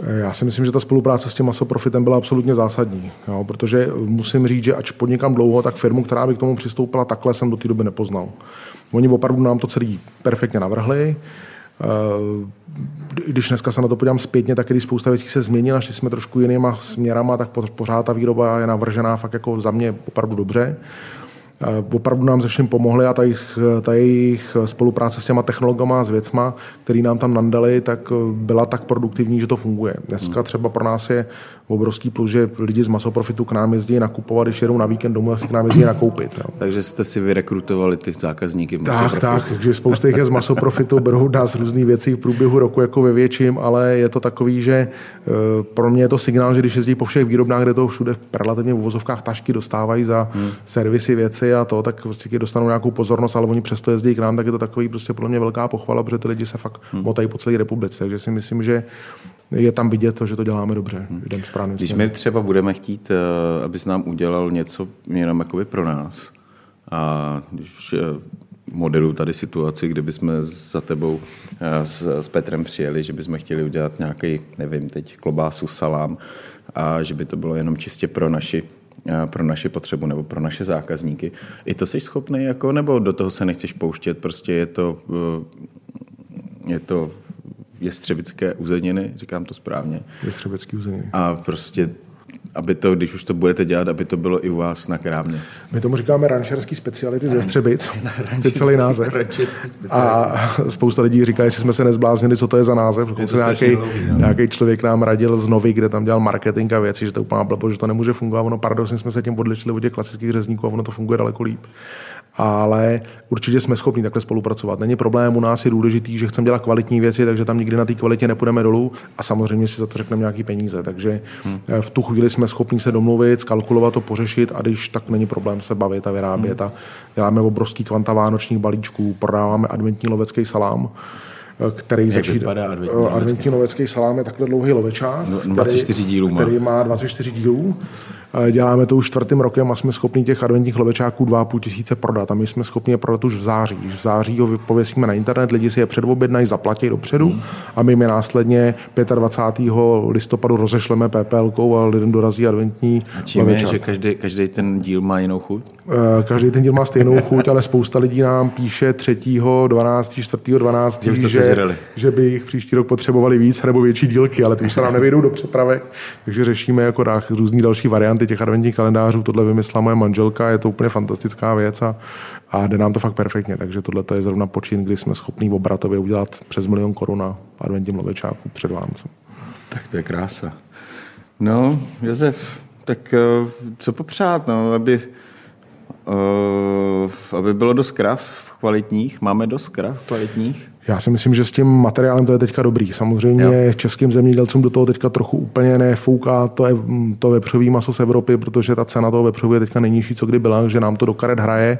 já si myslím, že ta spolupráce s tím masoprofitem byla absolutně zásadní, jo, protože musím říct, že ač podnikám dlouho, tak firmu, která by k tomu přistoupila takhle, jsem do té doby nepoznal. Oni opravdu nám to celý perfektně navrhli. Eh, když dneska se na to podívám zpětně, tak když spousta věcí se změnila, šli jsme trošku jinýma směrama, tak pořád ta výroba je navržená fakt jako za mě opravdu dobře opravdu nám se všem pomohli a ta jejich, ta jejich spolupráce s těma technologama a s věcma, který nám tam nandali, tak byla tak produktivní, že to funguje. Dneska třeba pro nás je obrovský plus, že lidi z masoprofitu k nám jezdí nakupovat, když jedou na víkend domů, asi k nám jezdí nakoupit. Jo. Takže jste si vyrekrutovali ty zákazníky Tak, tak, takže spousta jich je z masoprofitu, berou nás různé věci v průběhu roku jako ve větším, ale je to takový, že eh, pro mě je to signál, že když jezdí po všech výrobnách, kde to všude relativně v vozovkách tašky dostávají za hmm. servisy věci a to, tak prostě dostanou nějakou pozornost, ale oni přesto jezdí k nám, tak je to takový prostě pro mě velká pochvala, protože ty lidi se fakt hmm. motají po celé republice. Takže si myslím, že je tam vidět to, že to děláme dobře. Hmm. Jdem správným Když my třeba budeme chtít, eh, abys nám udělal něco jenom jakoby pro nás, a když eh, modelu tady situaci, kdyby jsme za tebou eh, s, s Petrem přijeli, že bychom chtěli udělat nějaký, nevím, teď klobásu, salám a že by to bylo jenom čistě pro naši pro naši potřebu nebo pro naše zákazníky. I to jsi schopný, jako, nebo do toho se nechceš pouštět, prostě je to, je to jestřebické uzeniny, říkám to správně. Jestřebecký uzeniny. A prostě aby to, když už to budete dělat, aby to bylo i u vás na krámě. My tomu říkáme rančerský speciality ze Střebic. To je celý název. A spousta lidí říká, jestli jsme se nezbláznili, co to je za název. Je to nějaký, no. nějaký člověk nám radil z Novy, kde tam dělal marketing a věci, že to je úplná blbo, že to nemůže fungovat. Ono paradoxně jsme se tím odlišili od těch klasických řezníků a ono to funguje daleko líp ale určitě jsme schopni takhle spolupracovat. Není problém, u nás je důležitý, že chceme dělat kvalitní věci, takže tam nikdy na té kvalitě nepůjdeme dolů a samozřejmě si za to řekneme nějaký peníze. Takže hmm. v tu chvíli jsme schopni se domluvit, skalkulovat to, pořešit a když tak není problém se bavit a vyrábět. Hmm. A děláme obrovský kvanta vánočních balíčků, prodáváme adventní lovecký salám který Jak začíná. Adventní, adventní lovecký salám je takhle dlouhý lovečák. No, 24 dílů má. Který má 24 dílů Děláme to už čtvrtým rokem a jsme schopni těch adventních levečáků 2,5 tisíce prodat. A my jsme schopni je prodat už v září. Už v září ho pověsíme na internet, lidi si je předobjednají, zaplatí dopředu a my je následně 25. listopadu rozešleme PPL a lidem dorazí adventní A čím je, že každý, každý ten díl má jinou chuť? Eh, každý ten díl má stejnou chuť, ale spousta lidí nám píše 3., 12., 4., 12., že, že, by jich příští rok potřebovali víc nebo větší dílky, ale ty už se nám nevějdou do přepravek, takže řešíme jako různý další varianty těch adventních kalendářů, tohle vymyslela moje manželka, je to úplně fantastická věc a, a jde nám to fakt perfektně. Takže tohle je zrovna počin, kdy jsme schopni obratově udělat přes milion korun na adventním lovečáku před Váncem. Tak to je krása. No, Josef, tak eh, co popřát, no, aby, aby bylo dost krav kvalitních? Máme dost krav kvalitních? Já si myslím, že s tím materiálem to je teďka dobrý. Samozřejmě jo. českým zemědělcům do toho teďka trochu úplně nefouká to, je, to vepřový maso z Evropy, protože ta cena toho vepřového je teďka nejnižší, co kdy byla, že nám to do karet hraje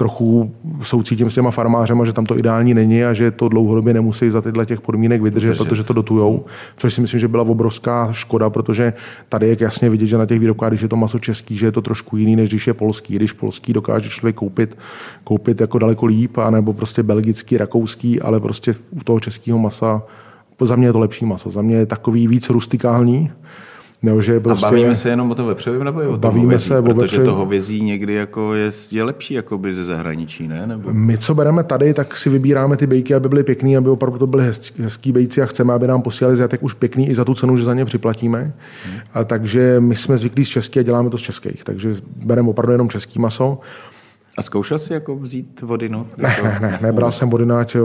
trochu soucítím s těma farmářema, že tam to ideální není a že to dlouhodobě nemusí za tyhle těch podmínek vydržet, Držet. protože to dotujou. Což si myslím, že byla obrovská škoda, protože tady je jasně vidět, že na těch výrobkách, když je to maso český, že je to trošku jiný, než když je polský. Když polský dokáže člověk koupit, koupit jako daleko líp, anebo prostě belgický, rakouský, ale prostě u toho českého masa za mě je to lepší maso. Za mě je takový víc rustikální, nebo že prostě, a bavíme se jenom o tom vepřovém nebo o tom bavíme hovězí, se protože o vepřovém. to hovězí někdy jako je, je lepší jako by ze zahraničí, ne? Nebo... My, co bereme tady, tak si vybíráme ty bejky, aby byly pěkný, aby opravdu to byly hezký, hezký bejci a chceme, aby nám posílali zjatek už pěkný i za tu cenu, že za ně připlatíme. Hmm. A takže my jsme zvyklí z česky a děláme to z českých. Takže bereme opravdu jenom český maso. A zkoušel jsi jako vzít vodinu? Ne, ne, ne, nebral jsem vodináč,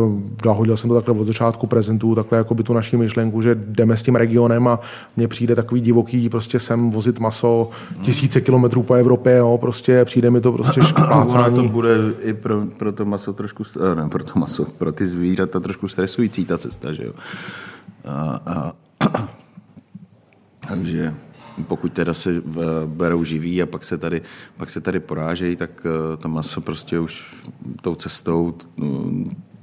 dohodil jsem to takhle od začátku prezentu, takhle jako by tu naší myšlenku, že jdeme s tím regionem a mně přijde takový divoký, prostě sem vozit maso tisíce kilometrů po Evropě, jo, prostě přijde mi to prostě špácání. to bude i pro, pro to maso trošku, ne, pro to maso, pro ty zvířata trošku stresující ta cesta, že jo. A, a, takže pokud teda se berou živí a pak se tady, pak se tady porážejí, tak eh, to maso prostě už tou cestou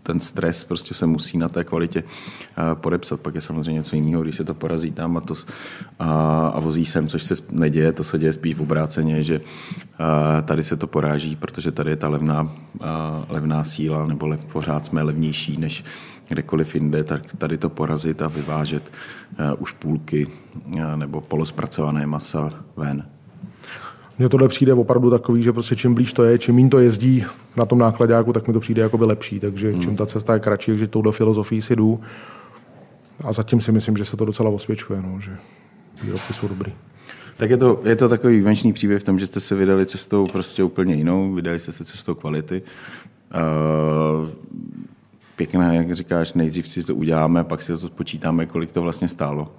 ten stres prostě se musí na té kvalitě eh, podepsat. Pak je samozřejmě něco jiného, když se to porazí tam a, to, a, a vozí sem, což se neděje, to se děje spíš v obráceně, že eh, tady se to poráží, protože tady je ta levná, levná síla, nebo lev, pořád jsme levnější než, kdekoliv jinde, tak tady to porazit a vyvážet uh, už půlky uh, nebo polospracované masa ven. Mně tohle přijde opravdu takový, že prostě čím blíž to je, čím méně to jezdí na tom nákladáku, tak mi to přijde jako by lepší. Takže hmm. čím ta cesta je kratší, takže touhle filozofii si jdu. A zatím si myslím, že se to docela osvědčuje, no, že výrobky jsou dobrý. Tak je to, je to takový výjimečný příběh v tom, že jste se vydali cestou prostě úplně jinou, vydali jste se cestou kvality. Uh, pěkné, jak říkáš, nejdřív si to uděláme, pak si to spočítáme, kolik to vlastně stálo.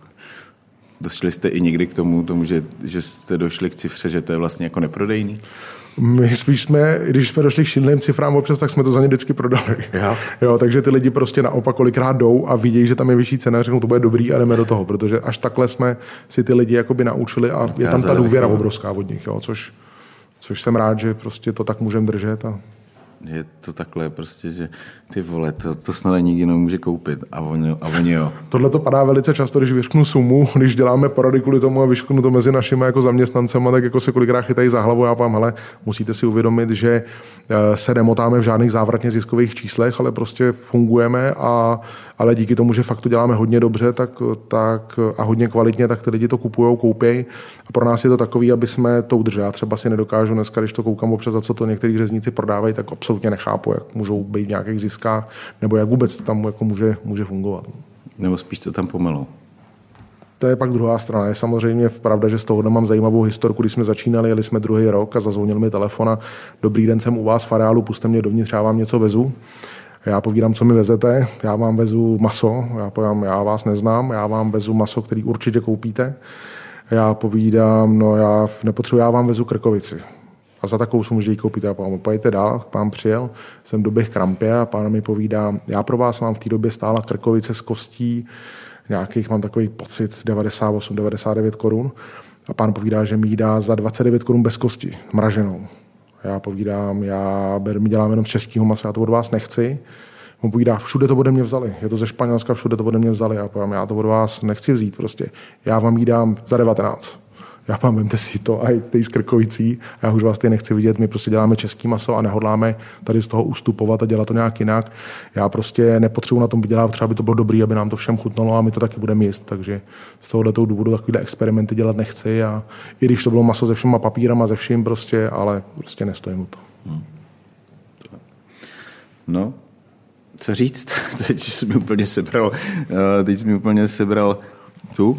Došli jste i někdy k tomu, tomu že, že jste došli k cifře, že to je vlastně jako neprodejný? My spíš jsme, když jsme došli k šíleným cifrám občas, tak jsme to za ně vždycky prodali. Jo. jo. takže ty lidi prostě naopak kolikrát jdou a vidějí, že tam je vyšší cena, řeknou, to bude dobrý a jdeme do toho, protože až takhle jsme si ty lidi jakoby naučili a je tam ta důvěra obrovská od nich, jo, což, což jsem rád, že prostě to tak můžeme držet a je to takhle prostě, že ty vole, to, to snad nikdy nemůže koupit a oni, a oni jo. Tohle to padá velice často, když vyšknu sumu, když děláme porady kvůli tomu a vyšknu to mezi našimi jako zaměstnancemi, tak jako se kolikrát chytají za hlavu. Já vám, hele, musíte si uvědomit, že eh, se nemotáme v žádných závratně ziskových číslech, ale prostě fungujeme a ale díky tomu, že fakt to děláme hodně dobře tak, tak, a hodně kvalitně, tak ty lidi to kupují, koupějí. A pro nás je to takový, aby jsme to udrželi. Já třeba si nedokážu dneska, když to koukám občas, za co to některý řezníci prodávají, tak absolutně nechápu, jak můžou být v nějakých ziskách, nebo jak vůbec to tam jako může, může fungovat. Nebo spíš to tam pomelou. To je pak druhá strana. Je samozřejmě pravda, že z toho mám zajímavou historku. Když jsme začínali, jeli jsme druhý rok a zazvonil mi telefon a dobrý den, jsem u vás v areálu, puste mě dovnitř, já vám něco vezu. Já povídám, co mi vezete, já vám vezu maso, já povídám, já vás neznám, já vám vezu maso, který určitě koupíte. Já povídám, no já nepotřebuji, já vám vezu krkovici. A za takovou sumu můžete koupit. Já povím, pojďte dál, pán přijel, jsem doběh krampě a pán mi povídá, já pro vás mám v té době stála krkovice z kostí, nějakých mám takový pocit 98-99 korun. A pán povídá, že mi dá za 29 korun bez kosti, mraženou. Já povídám, já my dělám jenom z českého masa, já to od vás nechci. On povídá, všude to ode mě vzali. Je to ze Španělska, všude to ode mě vzali. Já povím, já to od vás nechci vzít prostě. Já vám ji dám za 19 já vám vemte si to a ty skrkovicí, já už vás tady nechci vidět, my prostě děláme český maso a nehodláme tady z toho ustupovat a dělat to nějak jinak. Já prostě nepotřebuji na tom vydělat, třeba by to bylo dobré, aby nám to všem chutnalo a my to taky budeme jíst. Takže z tohohle důvodu takovýhle experimenty dělat nechci a i když to bylo maso se všema papírama, ze vším prostě, ale prostě nestojím to. Hmm. No, co říct? Teď jsi mi úplně sebral, eh, teď jsi mi úplně sebral tu,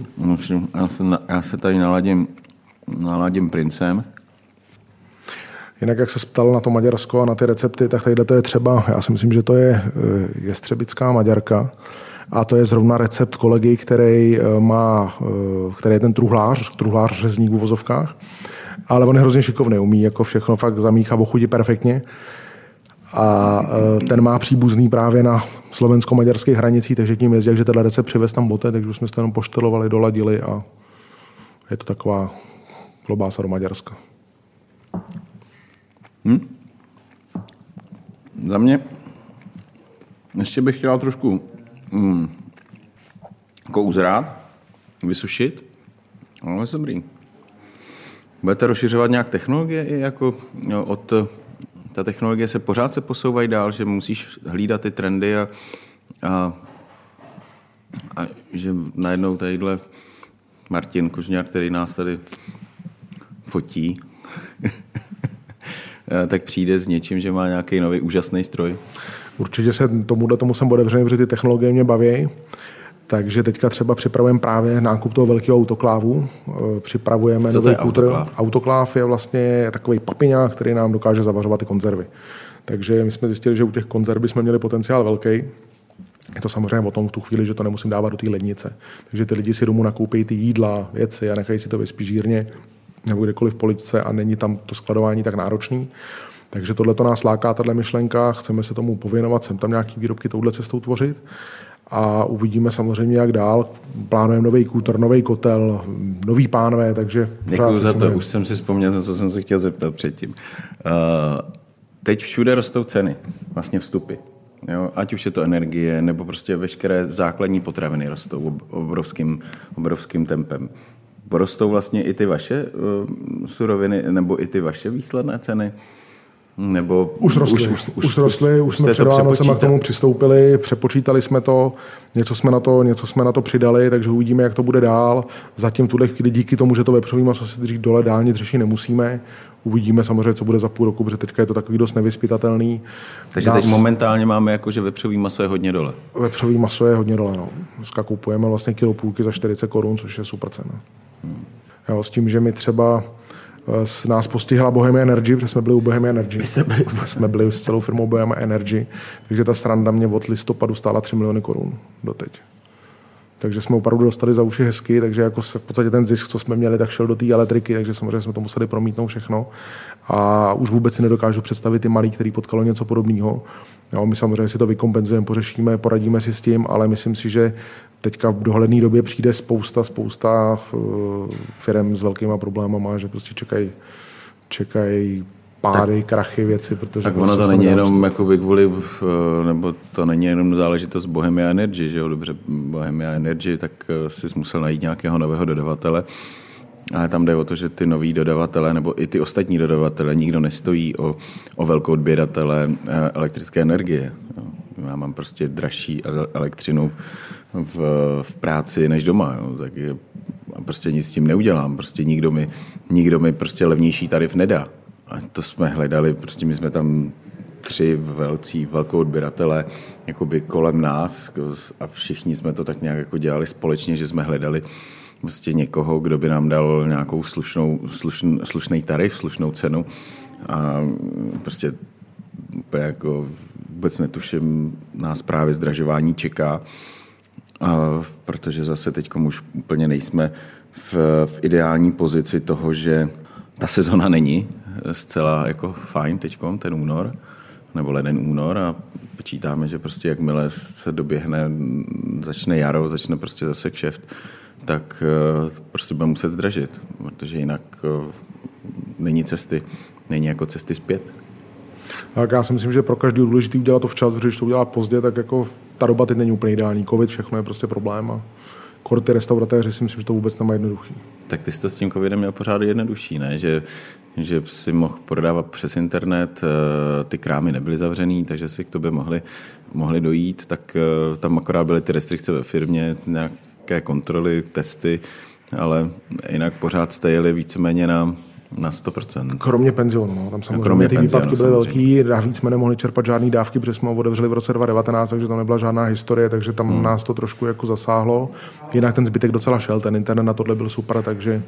já se, já se tady naladím, naladím princem. Jinak, jak se ptal na to Maďarsko a na ty recepty, tak tady to je třeba, já si myslím, že to je eh, jestřebická Maďarka. A to je zrovna recept kolegy, který eh, má, eh, který je ten truhlář, truhlář řezník v uvozovkách. Ale on je hrozně šikovný, umí jako všechno fakt zamíchat v chutí perfektně a e, ten má příbuzný právě na slovensko-maďarských hranicích, takže tím jezdí, že tenhle recept přivez tam bote, takže jsme se jenom poštelovali, doladili a je to taková klobása do Maďarska. Hmm. Za mě ještě bych chtěl trošku hmm, jako uzrát, vysušit, ale jsem dobrý. Budete rozšiřovat nějak technologie i jako no, od ta technologie se pořád se posouvají dál, že musíš hlídat ty trendy a, a, a že najednou tadyhle Martin Kožňák, který nás tady fotí, tak přijde s něčím, že má nějaký nový úžasný stroj. Určitě se tomuhle tomu jsem otevřený, protože ty technologie mě baví. Takže teďka třeba připravujeme právě nákup toho velkého autoklávu. Eh, připravujeme Co to nový je autokláv? Autokláv je vlastně takový papiňák, který nám dokáže zavařovat ty konzervy. Takže my jsme zjistili, že u těch konzerv jsme měli potenciál velký. Je to samozřejmě o tom v tu chvíli, že to nemusím dávat do té lednice. Takže ty lidi si domů nakoupí ty jídla, věci a nechají si to ve spížírně nebo kdekoliv v poličce a není tam to skladování tak náročný. Takže tohle to nás láká, tahle myšlenka, chceme se tomu pověnovat, sem tam nějaký výrobky touhle cestou tvořit a uvidíme samozřejmě, jak dál. Plánujeme nový kůtor, nový kotel, nový pánové, takže... Děkuji za to, už jsem si vzpomněl, na co jsem se chtěl zeptat předtím. Uh, teď všude rostou ceny, vlastně vstupy. Jo, ať už je to energie, nebo prostě veškeré základní potraviny rostou obrovským, obrovským tempem. Porostou vlastně i ty vaše uh, suroviny, nebo i ty vaše výsledné ceny? Nebo už rostly, už, už, už, rostly, už, jsme před Vánocema k tomu přistoupili, přepočítali jsme to, něco jsme, na to, něco jsme na to přidali, takže uvidíme, jak to bude dál. Zatím v tuhle chvíli díky tomu, že to vepřový maso si dřív dole dálně řešit nemusíme. Uvidíme samozřejmě, co bude za půl roku, protože teďka je to takový dost nevyspytatelný. Takže Nás... teď momentálně máme jako, že vepřový maso je hodně dole. Vepřový maso je hodně dole, no. Dneska kupujeme vlastně kilo půlky za 40 korun, což je super cena. Hmm. Jo, s tím, že my třeba s nás postihla Bohemia Energy, protože jsme byli u Bohemia Energy. My jsme byli, jsme byli s celou firmou Bohemia Energy, takže ta stranda mě od listopadu stála 3 miliony korun doteď. Takže jsme opravdu dostali za uši hezky, takže jako se v podstatě ten zisk, co jsme měli, tak šel do té elektriky, takže samozřejmě jsme to museli promítnout všechno. A už vůbec si nedokážu představit ty malí, který potkalo něco podobného. Jo, my samozřejmě si to vykompenzujeme, pořešíme, poradíme si s tím, ale myslím si, že teďka v dohledné době přijde spousta, spousta uh, firm s velkýma problémama, že prostě čekají čekají pády, tak, krachy, věci, protože... Tak ono to není jenom jakoby kvůli, eh, nebo to není jenom záležitost Bohemia Energy, že jo, dobře, Bohemia Energy, tak eh, si musel najít nějakého nového dodavatele, ale tam jde o to, že ty noví dodavatele nebo i ty ostatní dodavatele nikdo nestojí o, o velkou odběratele elektrické energie. Já mám prostě dražší elektřinu v, v práci než doma, jo, tak je, prostě nic s tím neudělám, prostě nikdo mi, nikdo mi prostě levnější tarif nedá. A to jsme hledali, prostě my jsme tam tři velcí, velkou odběratele jakoby kolem nás a všichni jsme to tak nějak jako dělali společně, že jsme hledali prostě někoho, kdo by nám dal nějakou slušnou, slušn, slušný tarif, slušnou cenu. A prostě jako vůbec netuším, nás právě zdražování čeká, a protože zase teď už úplně nejsme v, v ideální pozici toho, že ta sezona není zcela jako fajn teď, ten únor, nebo leden únor a počítáme, že prostě jakmile se doběhne, začne jaro, začne prostě zase kšeft, tak eh, prostě budeme muset zdražit, protože jinak eh, není cesty, není jako cesty zpět. Tak já si myslím, že pro každý důležitý udělat to včas, protože když to udělá pozdě, tak jako ta doba teď není úplně ideální. Covid, všechno je prostě problém a korty restauratéři si myslím, že to vůbec nemá jednoduchý. Tak ty jsi to s tím covidem měl pořád jednodušší, ne? Že, že si mohl prodávat přes internet, eh, ty krámy nebyly zavřený, takže si k tobě mohli, mohli dojít, tak tam akorát byly ty restrikce ve firmě, nějaké kontroly, testy, ale jinak pořád jste jeli víceméně na na 100%. Kromě penzionu. No. Tam samozřejmě kromě ty penzionu, výpadky byly velký, navíc jsme nemohli čerpat žádný dávky, protože jsme ho otevřeli v roce 2019, takže tam nebyla žádná historie, takže tam hmm. nás to trošku jako zasáhlo. Jinak ten zbytek docela šel, ten internet na tohle byl super, takže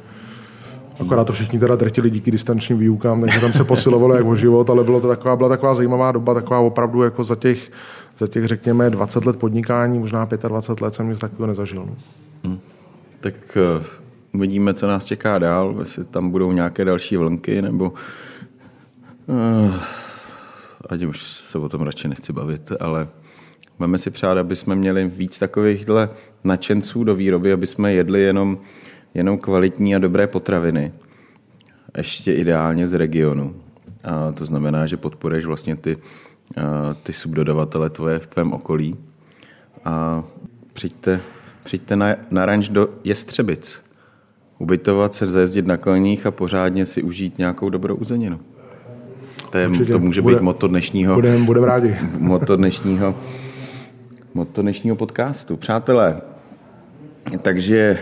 Akorát to všichni teda drtili díky distančním výukám, takže tam se posilovalo jak o život, ale bylo to taková, byla taková zajímavá doba, taková opravdu jako za těch, za těch řekněme 20 let podnikání, možná 25 let jsem nic takového nezažil. Hmm. Tak eh, uvidíme, co nás čeká dál, jestli tam budou nějaké další vlnky, nebo uh, ať už se o tom radši nechci bavit, ale máme si přát, aby jsme měli víc takovýchhle nadšenců do výroby, aby jsme jedli jenom, jenom kvalitní a dobré potraviny. Ještě ideálně z regionu. A to znamená, že podporuješ vlastně ty, ty subdodavatele tvoje v tvém okolí. A přijďte, přijďte na, na ranč do Jestřebic ubytovat se, zajezdit na koních a pořádně si užít nějakou dobrou uzeninu. To, je, to může bude, být moto dnešního, budem, budem rádi. moto dnešního, moto dnešního podcastu. Přátelé, takže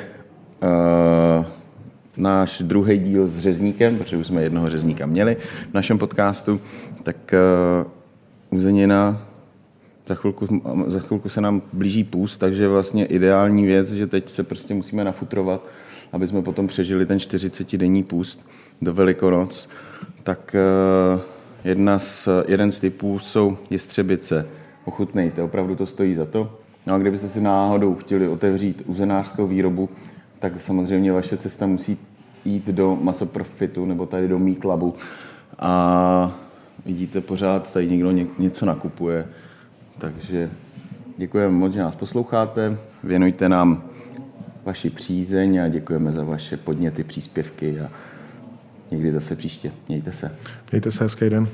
uh, náš druhý díl s řezníkem, protože už jsme jednoho řezníka měli v našem podcastu, tak uh, uzenina za chvilku, za chvilku se nám blíží půst, takže vlastně ideální věc, že teď se prostě musíme nafutrovat, aby jsme potom přežili ten 40-denní půst do Velikonoc. Tak uh, jedna z, jeden z typů jsou jestřebice. Ochutnejte, opravdu to stojí za to. No a kdybyste si náhodou chtěli otevřít uzenářskou výrobu, tak samozřejmě vaše cesta musí jít do Masoprofitu nebo tady do Meat Clubu a vidíte pořád, tady někdo něco nakupuje. Takže děkujeme moc, že nás posloucháte, věnujte nám vaši přízeň a děkujeme za vaše podněty, příspěvky a někdy zase příště. Mějte se. Mějte se, hezký den.